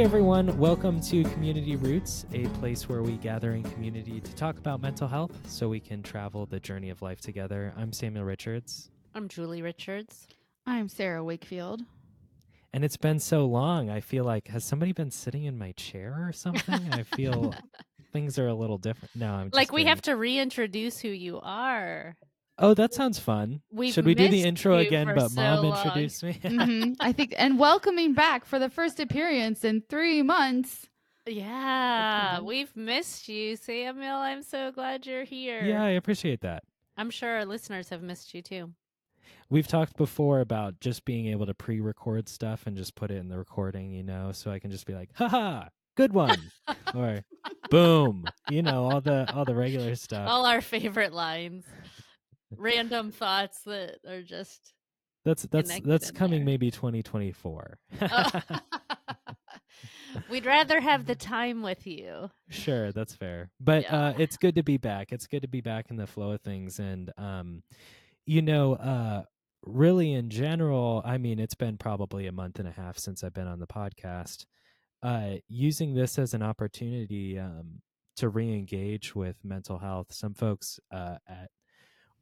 Hey everyone, welcome to Community Routes, a place where we gather in community to talk about mental health so we can travel the journey of life together. I'm Samuel Richards. I'm Julie Richards. I'm Sarah Wakefield. And it's been so long. I feel like has somebody been sitting in my chair or something? I feel things are a little different. No, I'm like we kidding. have to reintroduce who you are. Oh, that sounds fun. We've Should we do the intro again, but so mom long. introduced me? Mhm, I think, and welcoming back for the first appearance in three months. Yeah, we've missed you, Samuel. I'm so glad you're here. yeah, I appreciate that. I'm sure our listeners have missed you too. We've talked before about just being able to pre-record stuff and just put it in the recording, you know, so I can just be like, "Haha, good one," or "Boom," you know, all the all the regular stuff. All our favorite lines, random thoughts that are just that's that's that's coming there. maybe 2024. Oh. We'd rather have the time with you. sure, that's fair. But Yeah. uh it's good to be back. It's good to be back in the flow of things and um you know, uh really in general, I mean, it's been probably a month and a half since I've been on the podcast. Uh using this as an opportunity um to re-engage with mental health. Some folks uh at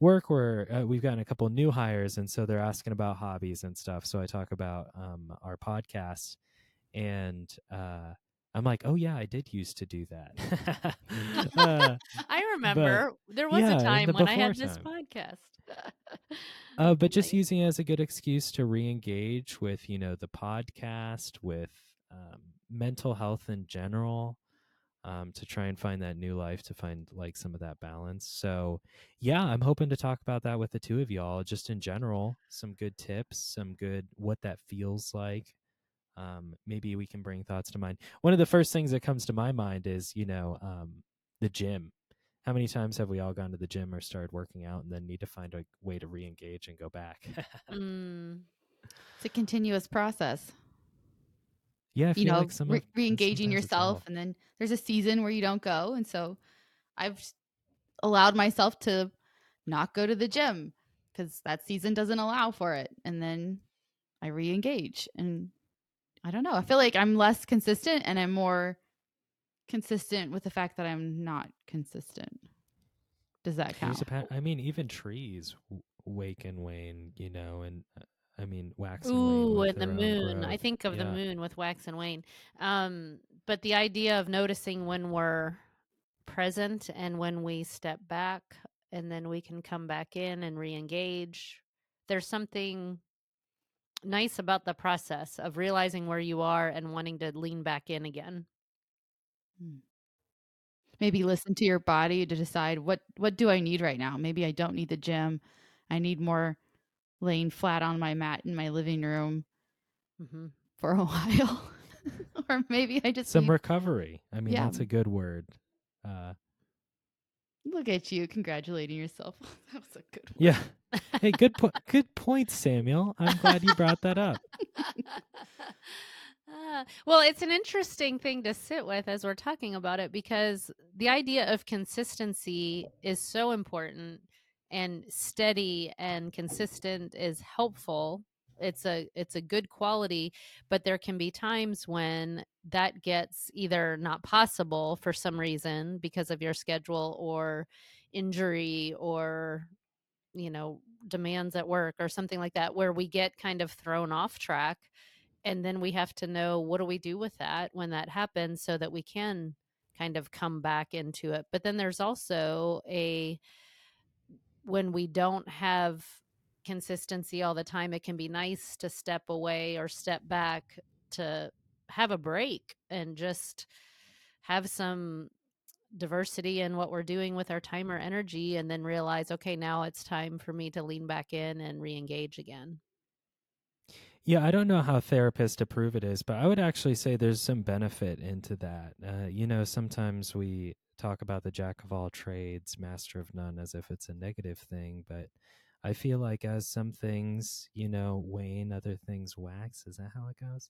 work where uh, we've gotten a couple new hires and so they're asking about hobbies and stuff so i talk about um, our podcast and uh, i'm like oh yeah i did used to do that uh, I remember there was yeah, a time when I had before this podcast. uh, but just Nice. using it as a good excuse to re-engage with you know the podcast with um, mental health in general um, to try and find that new life to find like some of that balance. So yeah i'm hoping to talk about that with the two of y'all just in general some good tips some good what that feels like. Um, maybe we can bring thoughts to mind. One of the first things that comes to my mind is you know um, the gym. How many times have we all gone to the gym or started working out and then need to find a way to re-engage and go back? Mm. It's a continuous process. Yeah you know, like some re- re-engaging yourself, and then there's a season where you don't go, and so I've allowed myself to not go to the gym because that season doesn't allow for it, and then I re-engage, and I don't know. I feel like I'm less consistent, and I'm more consistent with the fact that I'm not consistent. Does that count? I mean, even trees w- wake and wane, you know, and uh, I mean, wax and wane. Ooh, with and the their own moon. I think of the moon with wax and wane. Um, but the idea of noticing when we're present and when we step back and then we can come back in and re-engage. There's something nice about the process of realizing where you are and wanting to lean back in again. maybe listen to your body to decide what what do I need right now. Maybe I don't need the gym. I need more laying flat on my mat in my living room hmm for a while. or maybe I just Some need- recovery. I mean, Yeah. that's a good word. Uh, look at you congratulating yourself. that was a good one. yeah. Hey, good po- good point, Samuel. I'm glad you brought that up. Ah, well, it's an interesting thing to sit with as we're talking about it because the idea of consistency is so important and steady and consistent is helpful. It's a it's a good quality, but there can be times when that gets either not possible for some reason because of your schedule or injury or you know demands at work or something like that where we get kind of thrown off track and then we have to know what do we do with that when that happens so that we can kind of come back into it but then there's also a when we don't have consistency all the time it can be nice to step away or step back to have a break and just have some diversity in what we're doing with our time or energy and then realize okay now it's time for me to lean back in and re-engage again Yeah, I don't know how therapists approve it is, but I would actually say there's some benefit into that. Uh, you know, sometimes we talk about the jack of all trades, master of none, as if it's a negative thing, but I feel like as some things, you know, wane, other things wax. Is that how it goes?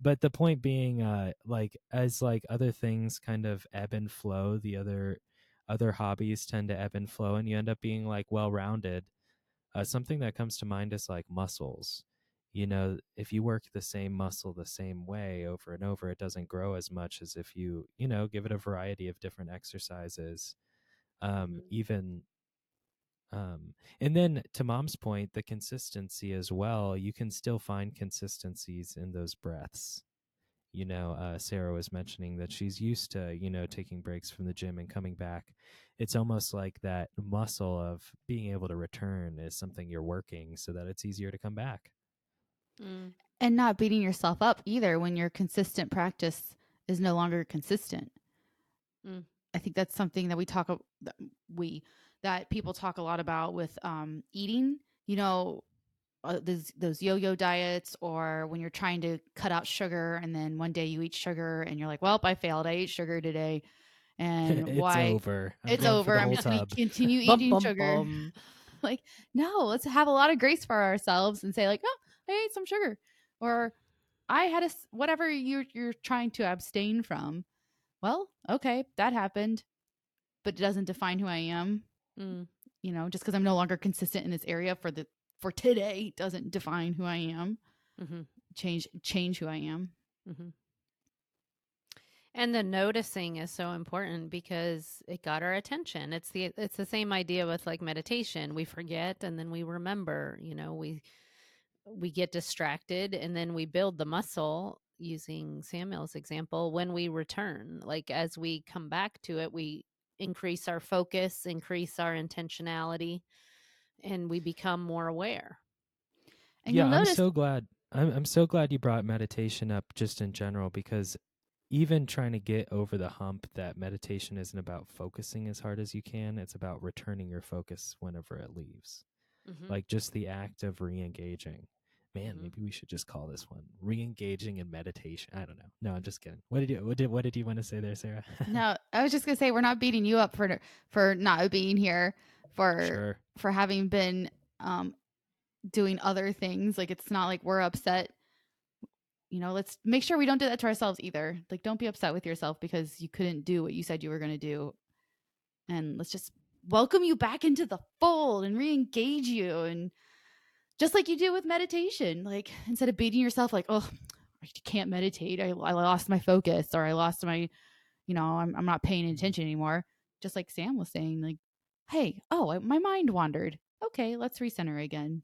But the point being, uh, like as like other things kind of ebb and flow, the other other hobbies tend to ebb and flow, and you end up being like well rounded. Uh, something that comes to mind is like muscles you know, if you work the same muscle the same way over and over, it doesn't grow as much as if you, you know, give it a variety of different exercises. Um, Mhm. even um, and then to mom's point, the consistency as well, you can still find consistencies in those breaths. You know, uh, Sarah was mentioning that she's used to, you know, taking breaks from the gym and coming back. It's almost like that muscle of being able to return is something you're working so that it's easier to come back. Mm. and not beating yourself up either when your consistent practice is no longer consistent. Mm. I think that's something that we talk that we that people talk a lot about with um, eating. You know, uh, those those yo-yo diets, or when you're trying to cut out sugar, and then one day you eat sugar, and you're like, "Well, I failed. I ate sugar today." And why it's why? over. I'm It's over. I'm just going to continue Bum, eating bum, sugar. bum. like, no, let's have a lot of grace for ourselves and say, like, oh, I ate some sugar, or I had a s- whatever you're you're trying to abstain from. Well, okay, that happened, but it doesn't define who I am. Mm. You know, just because I'm no longer consistent in this area for the for today doesn't define who I am. hmm Change change who I am. hmm And the noticing is so important because it got our attention. It's the it's the same idea with like meditation. We forget and then we remember. You know, we we get distracted and then we build the muscle using Samuel's example when we return. Like as we come back to it, we increase our focus, increase our intentionality, and we become more aware. And yeah, you'll I'm so glad. I'm I'm so glad you brought meditation up just in general because even trying to get over the hump that meditation isn't about focusing as hard as you can, it's about returning your focus whenever it leaves. Mhm. Like just the act of re-engaging. Man, Mhm. maybe we should just call this one re-engaging in meditation. I don't know. No, I'm just kidding. What did you what did what did you want to say there, Sarah? no, I was just gonna say we're not beating you up for for not being here for sure. for having been um doing other things like it's not like we're upset you know let's make sure we don't do that to ourselves either like don't be upset with yourself because you couldn't do what you said you were going to do and let's just welcome you back into the fold and re-engage you and just like you do with meditation like instead of beating yourself like oh i can't meditate. I, I lost my focus or i lost my you know I'm, I'm not paying attention anymore. Just like sam was saying like hey oh my mind wandered. Okay let's recenter again.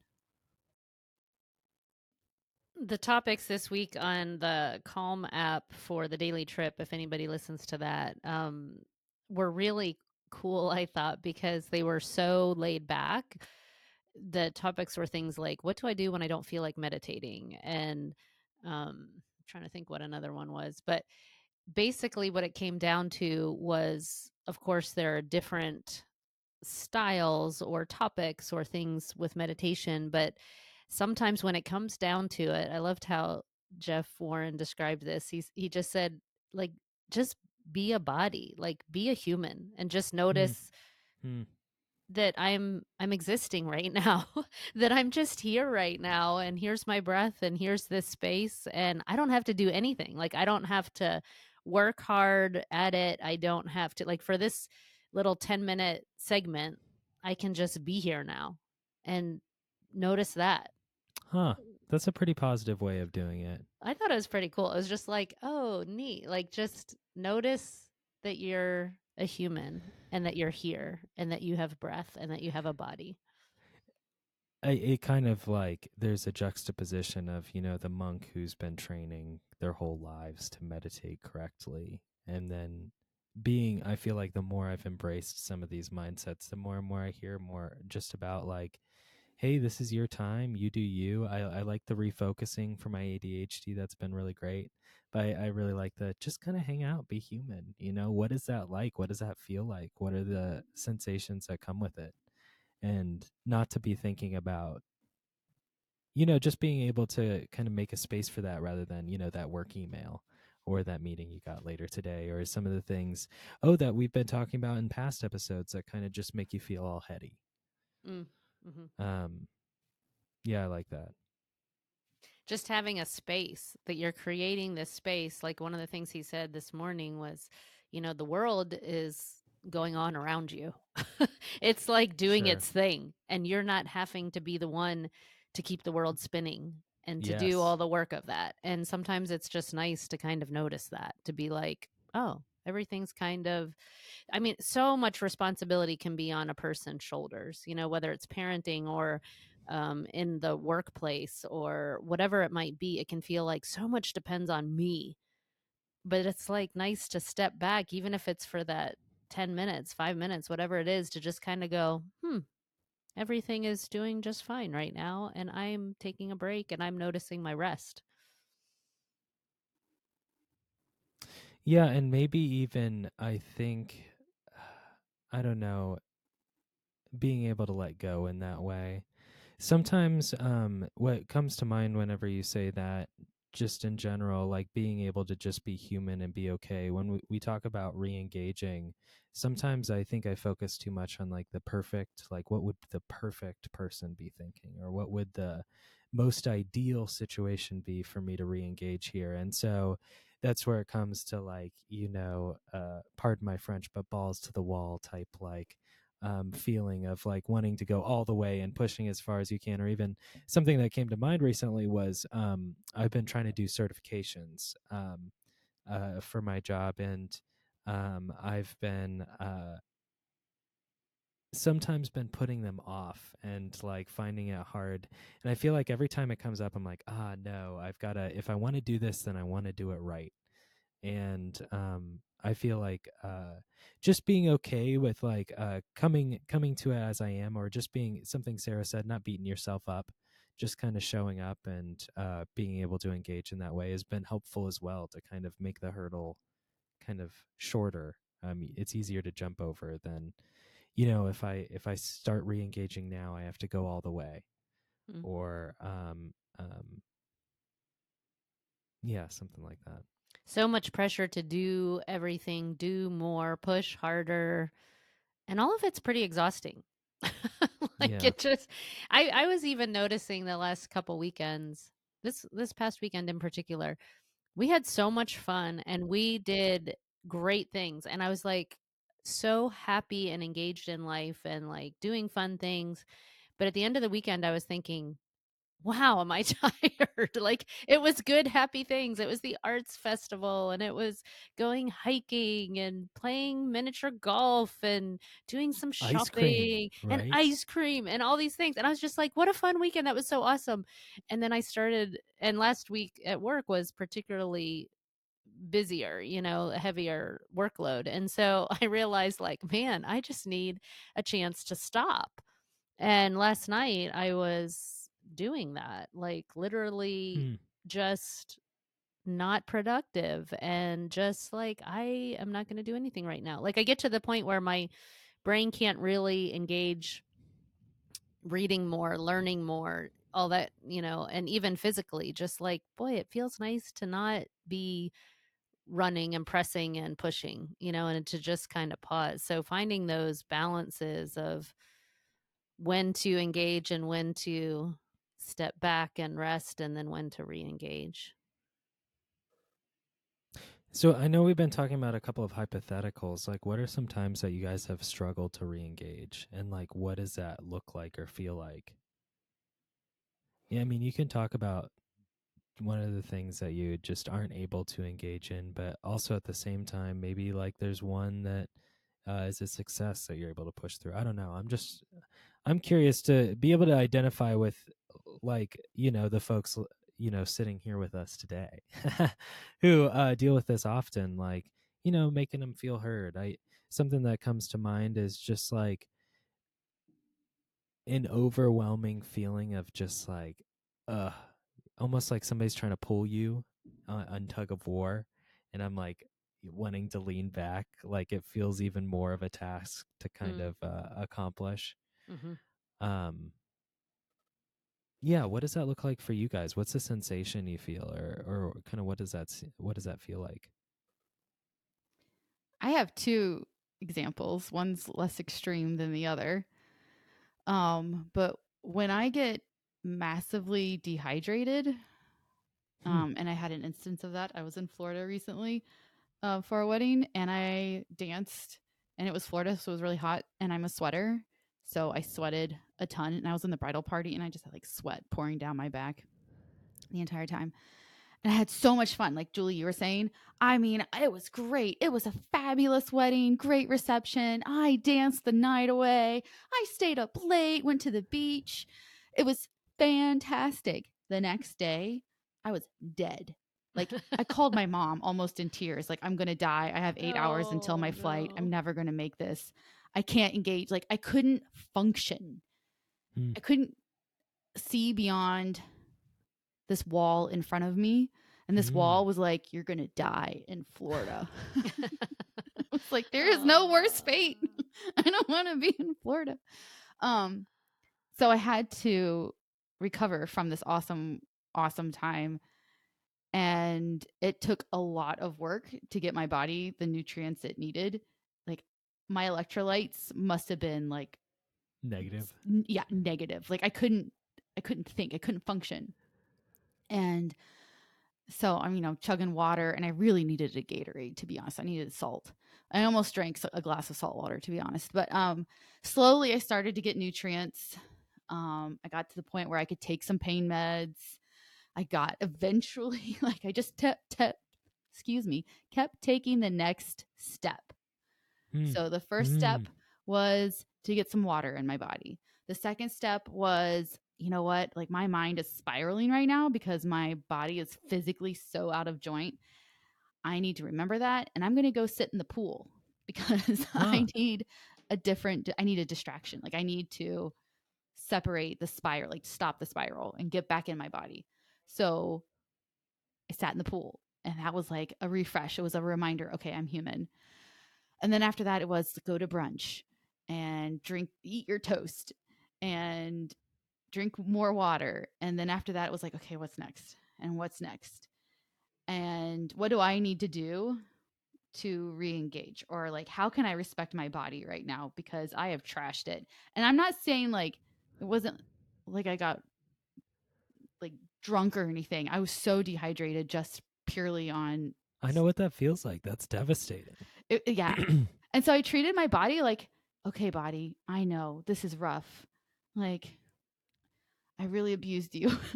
The topics this week on the Calm app for the daily trip, if anybody listens to that, um, were really cool, I thought, because they were so laid back. The topics were things like, what do I do when I don't feel like meditating? And um, I'm trying to think what another one was. But basically, what it came down to was, of course, there are different styles or topics or things with meditation, but sometimes when it comes down to it, I loved how Jeff Warren described this. He's he just said like just be a body, like be a human and just notice Hmm. That I'm I'm existing right now. that I'm just here right now and here's my breath and here's this space and I don't have to do anything. Like I don't have to work hard at it. I don't have to like for this little 10 minute segment, I can just be here now and notice that. Huh. That's a pretty positive way of doing it. I thought it was pretty cool. It was just like, oh, neat. Like, just notice that you're a human and that you're here and that you have breath and that you have a body. It kind of like there's a juxtaposition of you know the monk who's been training their whole lives to meditate correctly and then being i feel like the more i've embraced some of these mindsets the more and more i hear more just about like hey this is your time. You do you. I, I like the refocusing for my adhd that's been really great but i, I really like the just kind of hang out be human you know what is that like? What does that feel like? What are the sensations that come with it? And not to be thinking about you know just being able to kind of make a space for that rather than you know that work email or that meeting you got later today or some of the things oh that we've been talking about in past episodes that kind of just make you feel all heady. Mm. hmm um yeah i like that Just having a space that you're creating this space. Like one of the things he said this morning was, you know, the world is going on around you. it's like doing Sure. its thing, and you're not having to be the one to keep the world spinning. and to Yes. do all the work of that. And sometimes it's just nice to kind of notice that, to be like, oh, everything's kind of I mean, so much responsibility can be on a person's shoulders, you know, whether it's parenting or um, in the workplace or whatever it might be. It can feel like so much depends on me. But it's like nice to step back, even if it's for that 10 minutes, five minutes, whatever it is, to just kind of go, hmm, everything is doing just fine right now. And I'm taking a break and I'm noticing my rest. Yeah, and maybe even I think I don't know being able to let go in that way. Sometimes um what comes to mind whenever you say that just in general like being able to just be human and be okay when we, we talk about re-engaging sometimes i think i focus too much on like the perfect like what would the perfect person be thinking or what would the most ideal situation be for me to re-engage here? And so that's where it comes to like you know uh pardon my french but balls to the wall type like um feeling of like wanting to go all the way and pushing as far as you can or even something that came to mind recently was um i've been trying to do certifications um uh for my job and um i've been uh sometimes been putting them off and like finding it hard and i feel like every time it comes up i'm like ah no i've got to if i want to do this then i want to do it right and um i feel like uh just being okay with like uh coming coming to it as i am or just being something sarah said not beating yourself up just kind of showing up and uh being able to engage in that way has been helpful as well to kind of make the hurdle kind of shorter um it's easier to jump over than you know if i if i start re-engaging now i have to go all the way Mm. or um um yeah something like that so much pressure to do everything, do more, push harder, and all of it's pretty exhausting. like Yeah. it just I I was even noticing the last couple weekends. This this past weekend in particular, we had so much fun and we did great things and I was like so happy and engaged in life and like doing fun things. But at the end of the weekend I was thinking, wow, am I tired? like it was good, happy things. It was the arts festival and it was going hiking and playing miniature golf and doing some Ice shopping cream, and right? ice cream and all these things. And I was just like, what a fun weekend. That was so awesome. And then I started, and last week at work was particularly busier, you know, a heavier workload. And so I realized, like, man, I just need a chance to stop. And last night I was doing that, like, literally Hmm. just not productive and just like, I am not going to do anything right now. Like, I get to the point where my brain can't really engage reading more, learning more, all that, you know, and even physically, just like, boy, it feels nice to not be running and pressing and pushing, you know, and to just kind of pause. So finding those balances of when to engage and when to step back and rest and then when to re-engage. So I know we've been talking about a couple of hypotheticals. Like, what are some times that you guys have struggled to re-engage, and like, what does that look like or feel like? Yeah, I mean, you can talk about one of the things that you just aren't able to engage in, but also at the same time, maybe like there's one that uh, is a success that you're able to push through. I don't know. I'm just, I'm curious to be able to identify with, like, you know, the folks, you know, sitting here with us today, who uh, deal with this often. Like, you know, making them feel heard. I something that comes to mind is just like an overwhelming feeling of just like, uh, almost like somebody's trying to pull you uh, on tug of war, and I'm like wanting to lean back. Like it feels even more of a task to kind Mm. of uh, accomplish. hmm Um, yeah, what does that look like for you guys? What's the sensation you feel, or or kind of what does that what does that feel like? I have two examples. One's less extreme than the other. Um, but when I get massively dehydrated, Hmm. um, and I had an instance of that. I was in Florida recently uh, for a wedding, and I danced, and it was Florida, so it was really hot, and I'm a sweater, so I sweated a ton, and I was in the bridal party, and I just had like sweat pouring down my back. the entire time. And I had so much fun. Like Julie, you were saying, I mean, it was great. It was a fabulous wedding, great reception. I danced the night away. I stayed up late, went to the beach. It was fantastic. The next day, I was dead. Like I called my mom almost in tears. Like I'm to die. I have 8 hours until my Oh, flight. I'm never to make this. I can't engage. Like I couldn't function. Hmm. I couldn't see beyond this wall in front of me. And this Mm. wall was like, you're going to die in Florida. it's like, there is no worse fate. I don't want to be in Florida. Um, so I had to recover from this awesome, awesome time. And it took a lot of work to get my body the nutrients it needed. Like my electrolytes must have been like Negative. yeah negative. Like i couldn't i couldn't think. I couldn't function. And so i'm you know chugging water and i really needed a gatorade to be honest. I needed salt. I almost drank a glass of salt water to be honest. But um slowly i started to get nutrients. Um i got to the point where i could take some pain meds. I got eventually like i just kept kept excuse me kept taking the next step. Hmm. so the first step Mm. Was to get some water in my body. The second step was, you know what? Like my mind is spiraling right now because my body is physically so out of joint. I need to remember that and I'm going to go sit in the pool because I need a different I need a distraction. Like I need to separate the spiral, like stop the spiral and get back in my body. So I sat in the pool and that was like a refresh. It was a reminder, okay, I'm human. And then after that, it was go to brunch and drink, eat your toast and drink more water. And then after that, it was like, okay, what's next? And what's next? And what do I need to do to re engage? Or like, how can I respect my body right now? Because I have trashed it. And I'm not saying like it wasn't like I got like drunk or anything. I was so dehydrated just purely on I know what that feels like. That's devastating. it, yeah. And so I treated my body like, okay, body, I know this is rough. Like, I really abused you,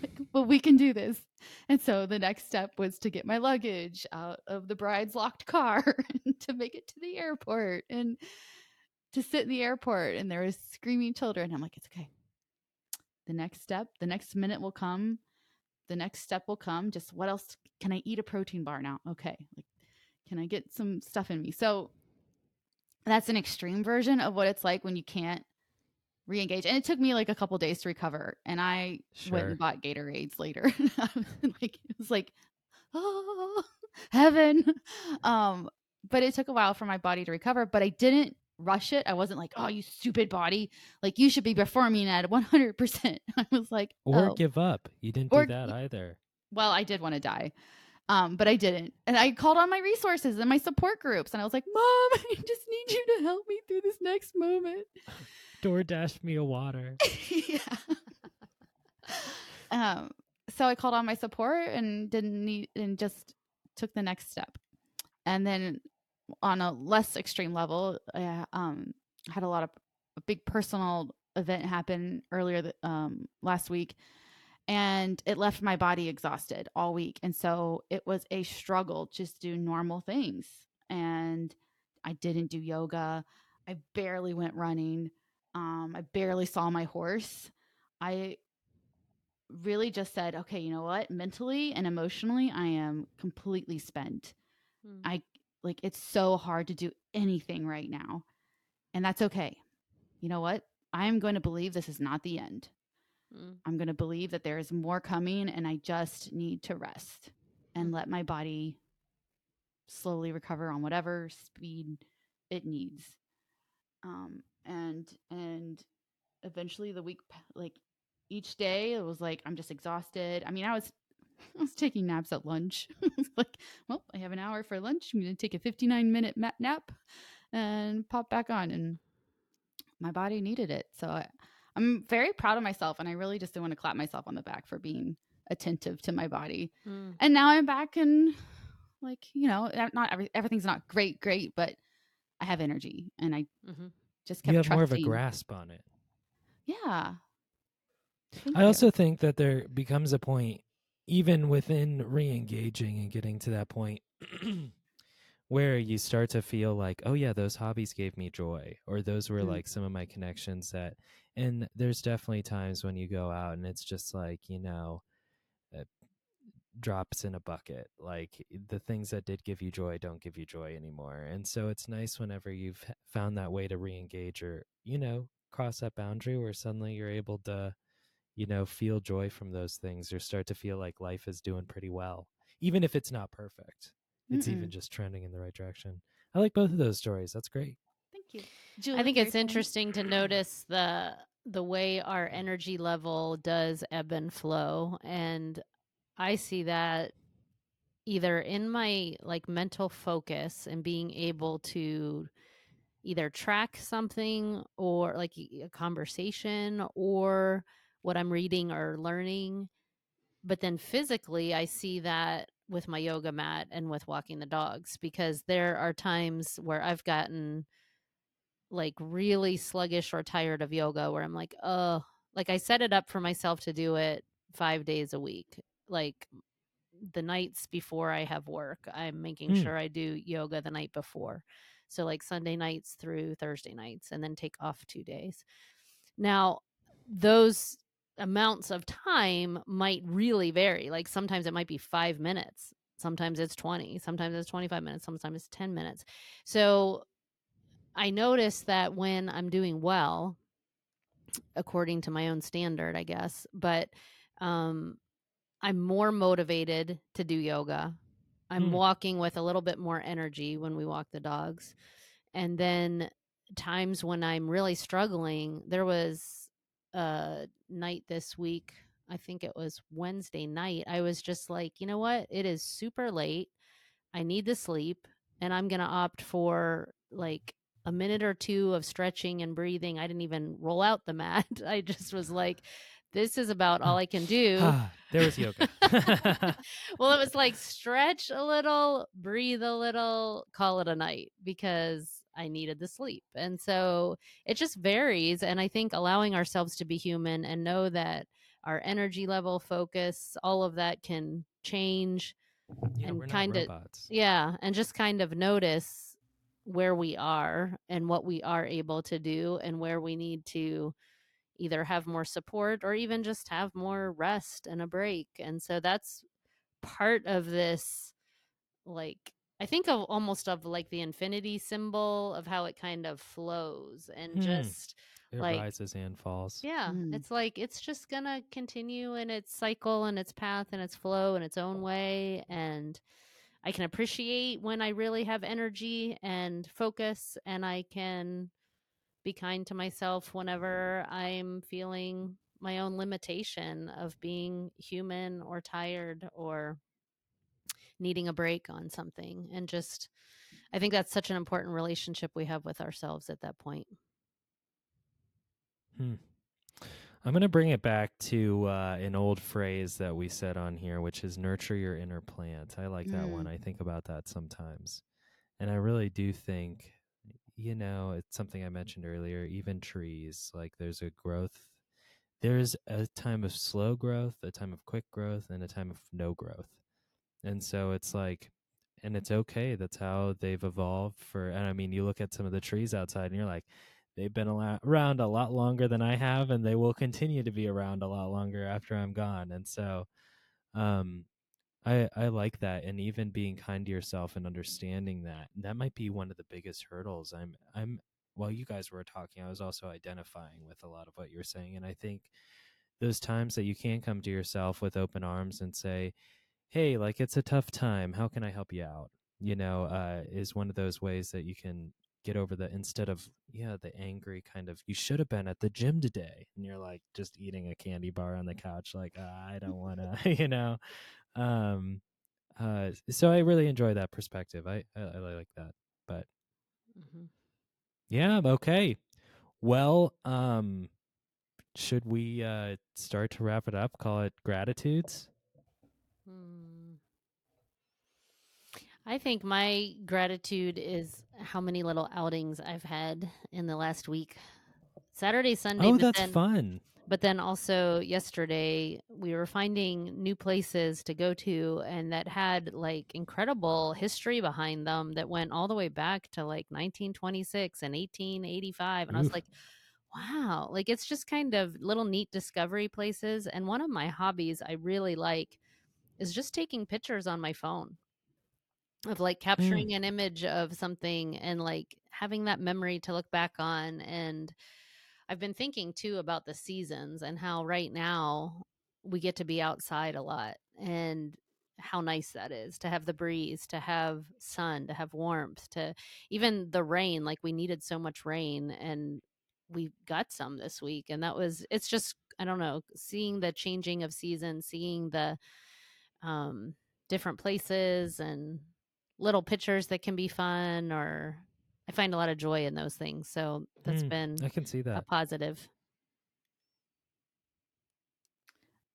like, but we can do this. And so the next step was to get my luggage out of the bride's locked car to make it to the airport and to sit in the airport. And there was screaming children. I'm like, it's okay. The next step, the next minute will come. The next step will come. Just what else can I eat a protein bar now? Okay. Like, can I get some stuff in me? So that's an extreme version of what it's like when you can't re-engage. And it took me like a couple days to recover. And I went and bought Gatorades later. like it was like, oh heaven. Um, but it took a while for my body to recover, but I didn't rush it. I wasn't like, oh, you stupid body. Like you should be performing at 100%. I was like, Or oh give up. You didn't Or do that either. well, I did want to die. Um, but I didn't. And I called on my resources and my support groups. And I was like, Mom, I just need you to help me through this next moment. Door DoorDash me a water. yeah. um, so I called on my support and didn't need and just took the next step. And then on a less extreme level, I um had a lot of a big personal event happen earlier th- um last week and it left my body exhausted all week and so it was a struggle just to do normal things and i didn't do yoga i barely went running um, i barely saw my horse i really just said okay you know what mentally and emotionally i am completely spent Mm. I like it's so hard to do anything right now. And that's okay. You know what? I am going to believe this is not the end. Mm. I'm going to believe that there is more coming and I just need to rest and Mm. let my body slowly recover on whatever speed it needs. Um and and eventually the week like each day it was like I'm just exhausted. I mean, I was I was taking naps at lunch. Like, well, I have an hour for lunch. I'm going to take a 59 minute nap and pop back on. And my body needed it. So I, I'm very proud of myself. And I really just don't want to clap myself on the back for being attentive to my body. Mm. And now I'm back and like, you know, uh, not every, everything's not great, great, but I have energy and I Mhm. just kept You have more of a grasp on it. Yeah. Thank I you. also think that there becomes a point even within re-engaging and getting to that point where you start to feel like oh yeah those hobbies gave me joy or those were Mm. like some of my connections that and there's definitely times when you go out and it's just like you know uh, drops in a bucket like the things that did give you joy don't give you joy anymore and so it's nice whenever you've found that way to re-engage or you know cross that boundary where suddenly you're able to you know feel joy from those things or start to feel like life is doing pretty well even if it's not perfect it's even Mm-mm. just trending in the right direction i like both of those stories that's great Thank you. I think it's interesting to notice the the way our energy level does ebb and flow and I see that either in my like mental focus and being able to either track something or like a conversation or what I'm reading or learning but then physically I see that with my yoga mat and with walking the dogs because there are times where I've gotten like really sluggish or tired of yoga where I'm like, oh, like I set it up for myself to do it five days a week. Like the nights before I have work, I'm making Hmm. sure I do yoga the night before. So like Sunday nights through Thursday nights and then take off two days. Now, those amounts of time might really vary. Like sometimes it might be five minutes, sometimes it's 20, sometimes it's 25 minutes, sometimes it's 10 minutes. So I notice that when I'm doing well, according to my own standard, I guess, but um, I'm more motivated to do yoga. I'm Hmm. walking with a little bit more energy when we walk the dogs. And then times when I'm really struggling, there was a night this week, I think it was Wednesday night. I was just like, you know what? It is super late. I need to sleep. And I'm going to opt for like a minute or two of stretching and breathing. I didn't even roll out the mat. I just was like, this is about all I can do. ah, there was yoga well, it was like stretch a little, breathe a little, call it a night because I needed the sleep. And so it just varies. And I think allowing ourselves to be human and know that our energy level, focus, all of that can change. yeah, and kinda- Yeah. And just kind of notice where we are and what we are able to do and where we need to either have more support or even just have more rest and a break. And so that's part of this like I think of almost of like the infinity symbol of how it kind of flows and Hmm. just it like- rises and falls yeah, Mm. it's like it's just gonna continue in its cycle and its path and its flow in its own way. And I can appreciate when I really have energy and focus, and I can be kind to myself whenever I'm feeling my own limitation of being human or tired or needing a break on something. And just, I think that's such an important relationship we have with ourselves at that point. Hmm. I'm going to bring it back to uh, an old phrase that we said on here, which is nurture your inner plant. I like that one. Mm. I think about that sometimes. And I really do think, you know, it's something I mentioned earlier, even trees, like there's a growth. There's a time of slow growth, a time of quick growth, and a time of no growth. And so it's like, and it's okay. That's how they've evolved for. And I mean, you look at some of the trees outside and you're like, they've been around a lot longer than I have, and they will continue to be around a lot longer after I'm gone. And so, um, I I like that, and even being kind to yourself and understanding that that might be one of the biggest hurdles. I'm I'm while you guys were talking, I was also identifying with a lot of what you're saying, and I think those times that you can come to yourself with open arms and say, "Hey, like it's a tough time. How can I help you out?" You know, uh, is one of those ways that you can get over the instead of yeah the angry kind of you should have been at the gym today and you're like just eating a candy bar on the couch like "Ah, i don't want to you know um uh so i really enjoy that perspective i i, I like that but Mhm. yeah okay well um should we uh start to wrap it up call it gratitudes Hmm. I think my gratitude is how many little outings I've had in the last week. Saturday, Sunday, oh that's then, fun. but then also yesterday we were finding new places to go to and that had like incredible history behind them that went all the way back to like 1926 and 1885 and i was like wow. Like it's just kind of little neat discovery places. And one of my hobbies i really like is just taking pictures on my phone of like mm. capturing an image of something and like having that memory to look back on and I've been thinking too about the seasons and how right now we get to be outside a lot and how nice that is to have the breeze, to have sun, to have warmth, to even the rain. Like we needed so much rain and we got some this week. And that was, it's just, I don't know, seeing the changing of seasons, seeing the um, different places and little pictures that can be fun or I find a lot of joy in those things. So that's Hmm, been I can see that a that. positive.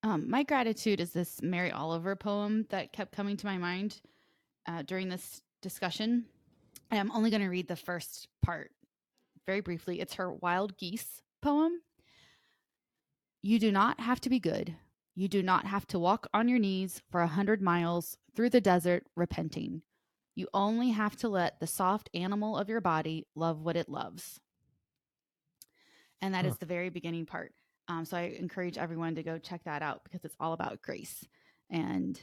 Um, my gratitude is this Mary Oliver poem that kept coming to my mind uh, during this discussion. I'm only going to read the first part very briefly. It's her Wild Geese poem. You do not have to be good. You do not have to walk on your knees for a hundred miles through the desert repenting. You only have to let the soft animal of your body love what it loves. And that is Huh. the very beginning part. Um, so I encourage everyone to go check that out because it's all about grace. And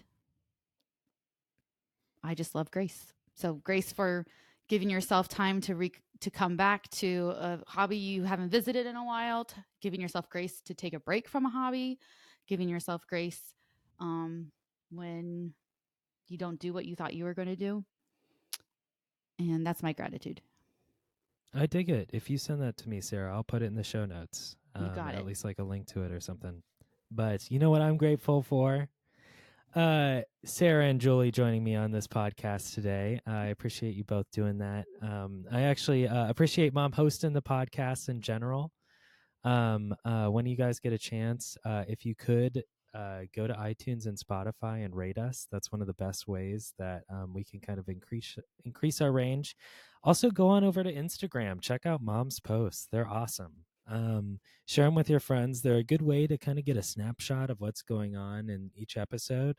I just love grace. So grace for giving yourself time to re- to come back to a hobby you haven't visited in a while, giving yourself grace to take a break from a hobby, giving yourself grace um, when you don't do what you thought you were going to do. And that's my gratitude. I dig it. If you send that to me, Sarah, I'll put it in the show notes. You got At it. least like a link to it or something. But you know what I'm grateful for? Uh, Sarah and Julie joining me on this podcast today. I appreciate you both doing that. Um, I actually uh, appreciate mom hosting the podcast in general. Um, uh, when you guys get a chance, uh, if you could uh, go to iTunes and Spotify and rate us, that's one of the best ways that um, we can kind of increase increase our range. Also, go on over to Instagram. Check out mom's posts; they're awesome. Um, share them with your friends. They're a good way to kind of get a snapshot of what's going on in each episode.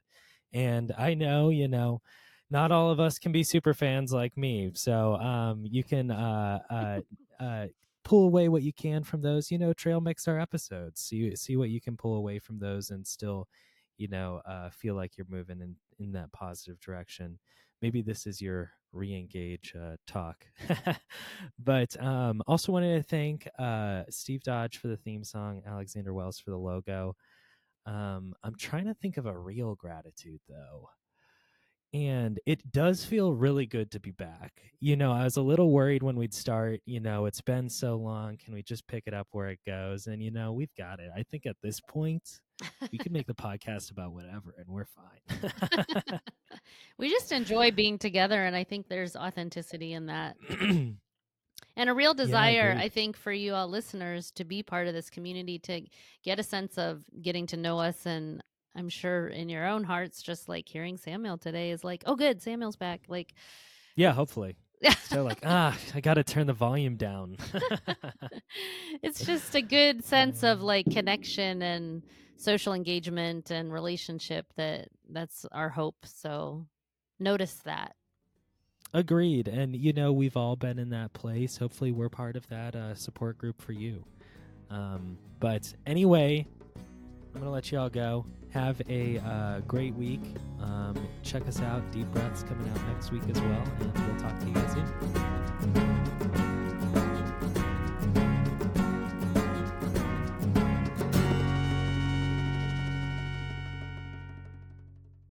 And I know, you know, not all of us can be super fans like me. So um, you can uh, uh, uh, pull away what you can from those. You know, trail mix our episodes. See see what you can pull away from those, and still, you know, uh, feel like you're moving in in that positive direction. Maybe this is your re-engage uh, talk. but um, also wanted to thank uh, Steve Dodge for the theme song, Alexander Wells for the logo. Um, I'm trying to think of a real gratitude though. And it does feel really good to be back. You know, I was a little worried when we'd start. You know, it's been so long. Can we just pick it up where it goes? And, you know, we've got it. I think at this point, we can make the podcast about whatever and we're fine. we just enjoy being together and I think there's authenticity in that. And a real desire, agree. I think, for you all listeners to be part of this community, to get a sense of getting to know us. And I'm sure in your own hearts, just like hearing Samuel today is like, oh, good, Samuel's back. Like, yeah, hopefully. Yeah. so like, ah, I got to turn the volume down. it's just a good sense of like connection and social engagement and relationship that that's our hope. So notice that. Agreed. And, you know, we've all been in that place. Hopefully, we're part of that uh, support group for you. Um, but anyway, I'm going to let you all go. Have a uh, great week. Um, check us out. Deep Breaths coming out next week as well. And we'll talk to you guys soon.